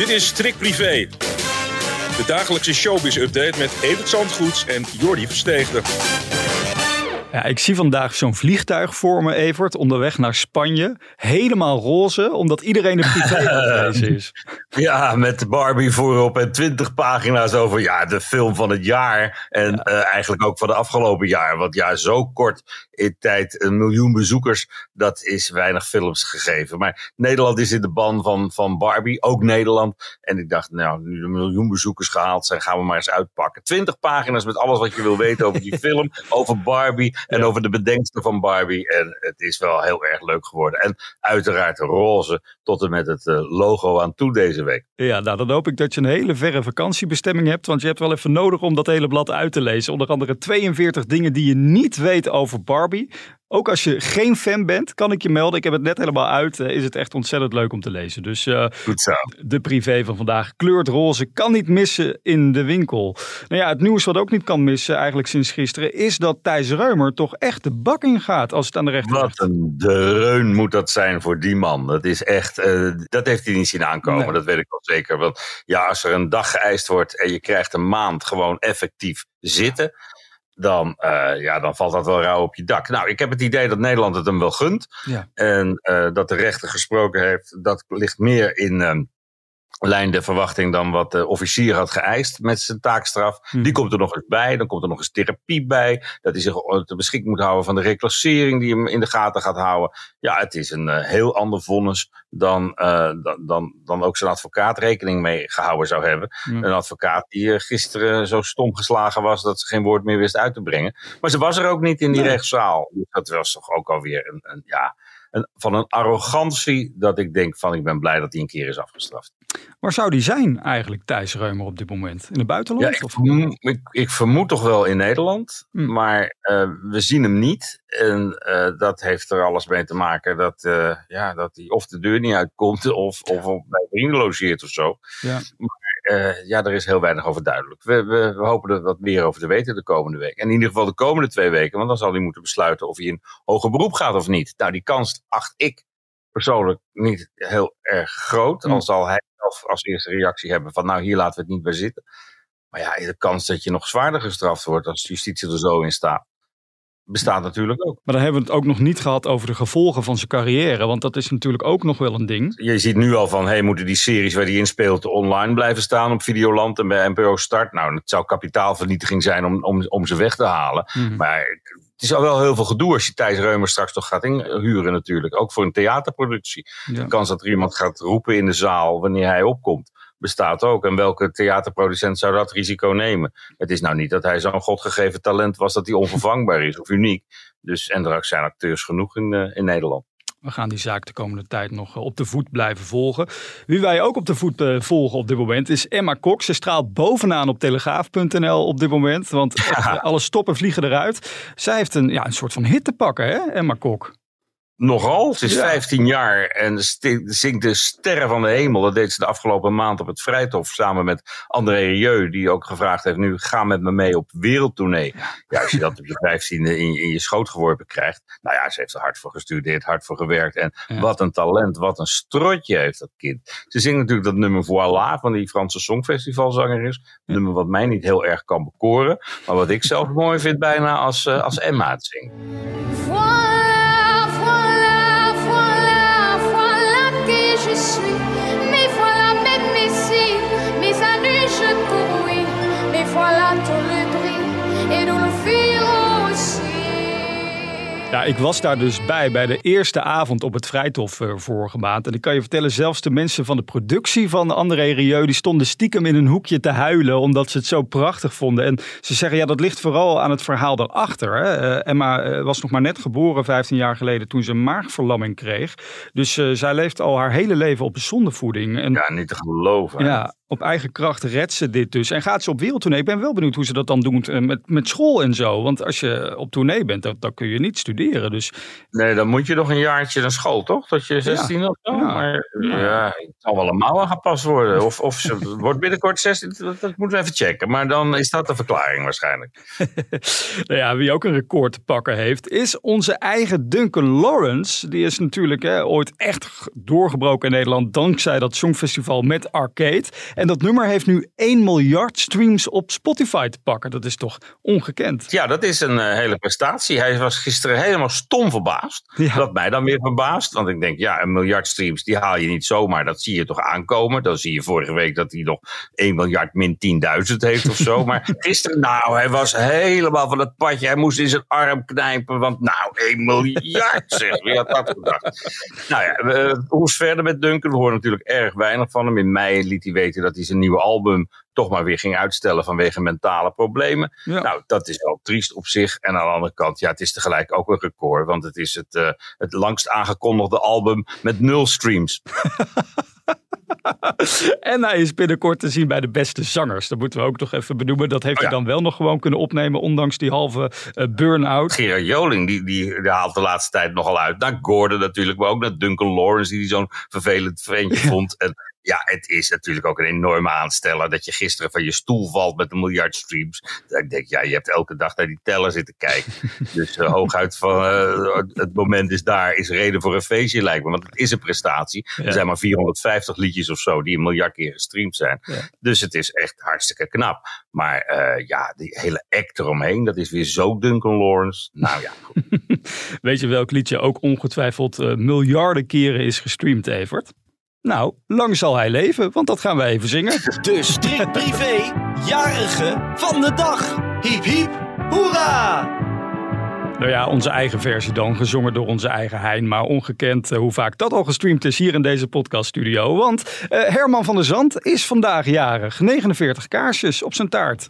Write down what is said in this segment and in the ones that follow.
Dit is Strik Privé. De dagelijkse showbiz-update met Evert Zandgoeds en Jordi Versteegde. Ja, ik zie vandaag zo'n vliegtuig voor me, Evert, onderweg naar Spanje. Helemaal roze, omdat iedereen een privé aan is. Ja, met Barbie voorop en twintig pagina's over ja, de film van het jaar. En eh, eigenlijk ook van de afgelopen jaar. Want ja, zo kort in tijd een miljoen bezoekers, dat is weinig films gegeven. Maar Nederland is in de ban van, van Barbie, ook Nederland. En ik dacht, nou, nu de miljoen bezoekers gehaald zijn, gaan we maar eens uitpakken. Twintig pagina's met alles wat je wil weten over die film, over Barbie en over de bedenkster van Barbie. En het is wel heel erg leuk geworden. En uiteraard roze tot en met het eh, logo aan toe deze week. Ja, nou dan hoop ik dat je een hele verre vakantiebestemming hebt. Want je hebt wel even nodig om dat hele blad uit te lezen. Onder andere 42 dingen die je niet weet over Barbie. Ook als je geen fan bent, kan ik je melden. Ik heb het net helemaal uit. Eh, is het echt ontzettend leuk om te lezen. Dus uh, Goed zo. de privé van vandaag kleurt roze. Kan niet missen in de winkel. Nou ja, het nieuws wat ook niet kan missen eigenlijk sinds gisteren... is dat Thijs Reumer toch echt de bak in gaat als het aan de rechter Wat een dreun moet dat zijn voor die man. Dat is echt, uh, dat heeft hij niet zien aankomen. Nee. Dat weet ik wel zeker. Want ja, als er een dag geëist wordt en je krijgt een maand gewoon effectief zitten dan, uh, ja, dan valt dat wel rauw op je dak. Nou, ik heb het idee dat Nederland het hem wel gunt. Ja. En uh, dat de rechter gesproken heeft, dat ligt meer in uh, lijn de verwachting dan wat de officier had geëist met zijn taakstraf. Hm. Die komt er nog eens bij. Dan komt er nog eens therapie bij. Dat hij zich te beschikking moet houden van de reclassering die hem in de gaten gaat houden. Ja, het is een uh, heel ander vonnis dan, uh, dan, dan, dan ook zijn advocaat rekening mee gehouden zou hebben. Een advocaat die uh, gisteren zo stom geslagen was dat ze geen woord meer wist uit te brengen. Maar ze was er ook niet in die Nee. rechtszaal. Dus Dat was toch ook alweer een, een ja, een, van een arrogantie dat ik denk van ik ben blij dat hij een keer is afgestraft. Waar zou die zijn eigenlijk, Thijs Reumer, op dit moment? In het buitenland? Ja, ik, of? vermoed, ik, ik vermoed toch wel in Nederland, Hm. maar uh, we zien hem niet. En uh, dat heeft er alles mee te maken dat, uh, ja, dat hij of de deur niet uitkomt of, of bij vrienden logeert of zo. Ja. Uh, ja, er is heel weinig over duidelijk. We, we, we hopen er wat meer over te weten de komende week. En in ieder geval de komende twee weken, want dan zal hij moeten besluiten of hij in hoger beroep gaat of niet. Nou, die kans acht ik persoonlijk niet heel erg groot. Hm. Al zal hij zelf als eerste reactie hebben van nou, hier laten we het niet bij zitten. Maar ja, de kans dat je nog zwaarder gestraft wordt als justitie er zo in staat, bestaat natuurlijk ook. Maar dan hebben we het ook nog niet gehad over de gevolgen van zijn carrière. Want dat is natuurlijk ook nog wel een ding. Je ziet nu al van, hey, moeten die series waar die in speelt online blijven staan op Videoland en bij NPO Start? Nou, het zou kapitaalvernietiging zijn om, om, om ze weg te halen. Mhm. Maar het is al wel heel veel gedoe als je Thijs Reumer straks toch gaat inhuren natuurlijk. Ook voor een theaterproductie. Ja. De kans dat er iemand gaat roepen in de zaal wanneer hij opkomt, bestaat ook. En welke theaterproducent zou dat risico nemen? Het is nou niet dat hij zo'n godgegeven talent was dat hij onvervangbaar is of uniek. Dus, en er zijn acteurs genoeg in, uh, in Nederland. We gaan die zaak de komende tijd nog eh, op de voet blijven volgen. Wie wij ook op de voet uh, volgen op dit moment is Emma Kok. Ze straalt bovenaan op telegraaf.nl op dit moment. Want ja. alle stoppen vliegen eruit. Zij heeft een, ja, een soort van hit te pakken, hè, Emma Kok. Nogal. Ze is ja. 15 jaar en zingt de sterren van de hemel. Dat deed ze de afgelopen maand op het Vrijthof samen met André Rieu, die ook gevraagd heeft: nu ga met me mee op wereldtournee. Ja, als je dat op je 15e in, in, je schoot geworpen krijgt. Nou ja, ze heeft er hard voor gestudeerd, hard voor gewerkt. En ja. wat een talent, wat een strotje heeft dat kind. Ze zingt natuurlijk dat nummer Voilà van die Franse Songfestivalzanger is. Een nummer wat mij niet heel erg kan bekoren, maar wat ik zelf mooi vind bijna als, uh, als Emma het zingt. Ja, ik was daar dus bij, bij de eerste avond op het Vrijthof uh, vorige maand. En ik kan je vertellen, zelfs de mensen van de productie van André Rieu... die stonden stiekem in een hoekje te huilen, omdat ze het zo prachtig vonden. En ze zeggen, ja, dat ligt vooral aan het verhaal daarachter. Hè? Uh, Emma uh, was nog maar net geboren, 15 jaar geleden, toen ze een maagverlamming kreeg. Dus zij leeft al haar hele leven op zondevoeding. En, ja, niet te geloven. Ja, op eigen kracht redt ze dit dus. En gaat ze op wereldtournee. Ik ben wel benieuwd hoe ze dat dan doen eh, met, met school en zo. Want als je op tournee bent, dan, dan kun je niet studeren. Dus... Nee, dan moet je nog een jaartje naar school, toch? Dat je 16 ja. of zo. Ja. Maar ja, het zal wel een mouw gepast worden. Of, of ze wordt binnenkort 16. Dat, dat, moeten we even checken. Maar dan is dat de verklaring waarschijnlijk. nou ja, wie ook een record te pakken heeft, is onze eigen Duncan Lawrence. Die is natuurlijk hè, ooit echt doorgebroken in Nederland. Dankzij dat Songfestival met Arcade. En dat nummer heeft nu 1 miljard streams op Spotify te pakken. Dat is toch ongekend? Ja, dat is een uh, hele prestatie. Hij was gisteren helemaal stom verbaasd. Ja. Dat mij dan weer verbaasd. Want ik denk, ja, een miljard streams, die haal je niet zomaar. Dat zie je toch aankomen. Dan zie je vorige week dat hij nog 1 miljard min 10.000 heeft of zo. Maar gisteren, nou, hij was helemaal van het padje. Hij moest in zijn arm knijpen. Want nou, 1 miljard zeg. Wie had dat gedacht? Nou ja, uh, hoe is verder met Duncan? We horen natuurlijk erg weinig van hem. In mei liet hij weten dat hij zijn nieuwe album toch maar weer ging uitstellen vanwege mentale problemen. Nou, dat is wel triest op zich. En aan de andere kant, ja, het is tegelijk ook een record. Want het is het, uh, het langst aangekondigde album met nul streams. en hij is binnenkort te zien bij de beste zangers. Dat moeten we ook nog even benoemen. Dat heeft oh, hij dan wel nog gewoon kunnen opnemen, ondanks die halve uh, burn-out. Gerard Joling, die, die, die, haalt de laatste tijd nogal uit. Naar Gordon natuurlijk, maar ook naar Duncan Lawrence, die zo'n vervelend vriendje vond. En ja, het is natuurlijk ook een enorme aansteller dat je gisteren van je stoel valt met een miljard streams. Ik denk, ja, je hebt elke dag naar die teller zitten kijken. dus uh, hooguit van uh, het moment is daar, is reden voor een feestje lijkt me. Want het is een prestatie. Er zijn maar 450 liedjes of zo die een miljard keer gestreamd zijn. Ja. Dus het is echt hartstikke knap. Maar uh, ja, die hele act eromheen, dat is weer zo Duncan Lawrence. Nou ja, goed. Weet je welk liedje ook ongetwijfeld miljarden keren is gestreamd, Evert? Nou, lang zal hij leven, want dat gaan we even zingen. De strikt privé, jarige van de dag. Hiep hiep, hoera! Nou ja, onze eigen versie dan, gezongen door onze eigen Hein. Maar ongekend uh, hoe vaak dat al gestreamd is hier in deze podcaststudio. Want uh, Herman van der Zand is vandaag jarig. 49 kaarsjes op zijn taart.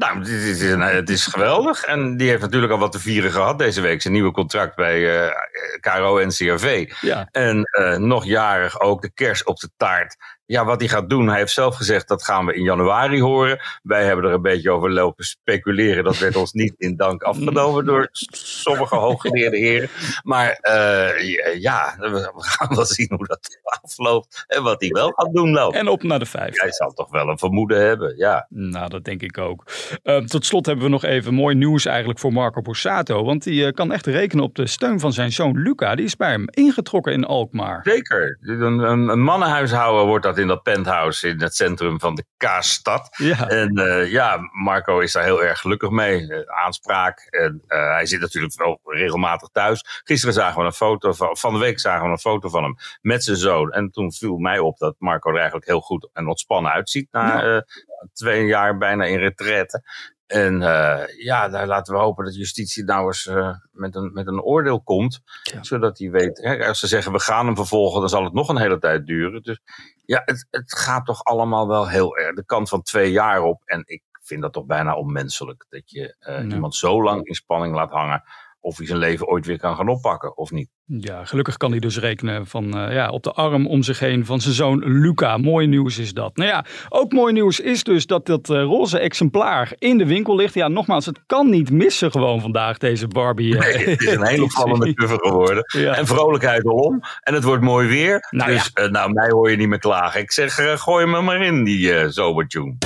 Nou, het is, het is, geweldig. En die heeft natuurlijk al wat te vieren gehad deze week. Zijn nieuwe contract bij uh, eh, KRO-NCRV. Ja. En uh, nog jarig ook de kers op de taart ja, wat hij gaat doen, hij heeft zelf gezegd dat gaan we in januari horen. Wij hebben er een beetje over lopen speculeren. Dat werd ons niet in dank afgenomen door sommige hooggeleerde heren. Maar uh, ja, we gaan wel zien hoe dat afloopt en wat hij wel gaat doen nou. En op naar de vijf. Hij zal toch wel een vermoeden hebben, ja. Nou, dat denk ik ook. Uh, tot slot hebben we nog even mooi nieuws eigenlijk voor Marco Borsato. Want die uh, kan echt rekenen op de steun van zijn zoon Luca. Die is bij hem ingetrokken in Alkmaar. Zeker. Een, een, een mannenhuishouden wordt dat in dat penthouse in het centrum van de Kaasstad. Ja. En uh, ja, Marco is daar heel erg gelukkig mee. Uh, aanspraak. En uh, hij zit natuurlijk wel regelmatig thuis. Gisteren zagen we een foto van, van de week zagen we een foto van hem met zijn zoon. En toen viel mij op dat Marco er eigenlijk heel goed en ontspannen uitziet na ja. twee jaar bijna in retraite. En uh, ja, daar laten we hopen dat justitie nou eens uh, met, een, met een oordeel komt. Ja. Zodat hij weet, hè, als ze zeggen we gaan hem vervolgen, dan zal het nog een hele tijd duren. Dus ja, het, het gaat toch allemaal wel heel erg de kant van twee jaar op. En ik vind dat toch bijna onmenselijk. Dat je uh, ja. iemand zo lang in spanning laat hangen of hij zijn leven ooit weer kan gaan oppakken of niet. Ja, gelukkig kan hij dus rekenen van, uh, ja, op de arm om zich heen van zijn zoon Luca. Mooi nieuws is dat. Nou ja, ook mooi nieuws is dus dat dat uh, roze exemplaar in de winkel ligt. Ja, nogmaals, het kan niet missen gewoon vandaag, deze Barbie. Uh, nee, het is een hele opvallende cover geworden. Ja. En vrolijkheid alom. En het wordt mooi weer. Nou, dus ja. nou, mij hoor je niet meer klagen. Ik zeg, gooi me maar in, die zomertune.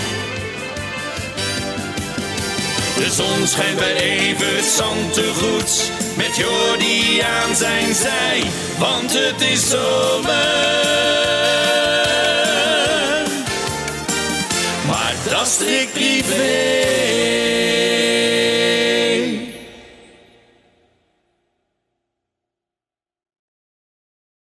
De zon schijnt bij Evert Zantegoed, met Jordi aan zijn zij, want het is zomer. Maar dat strikt privé.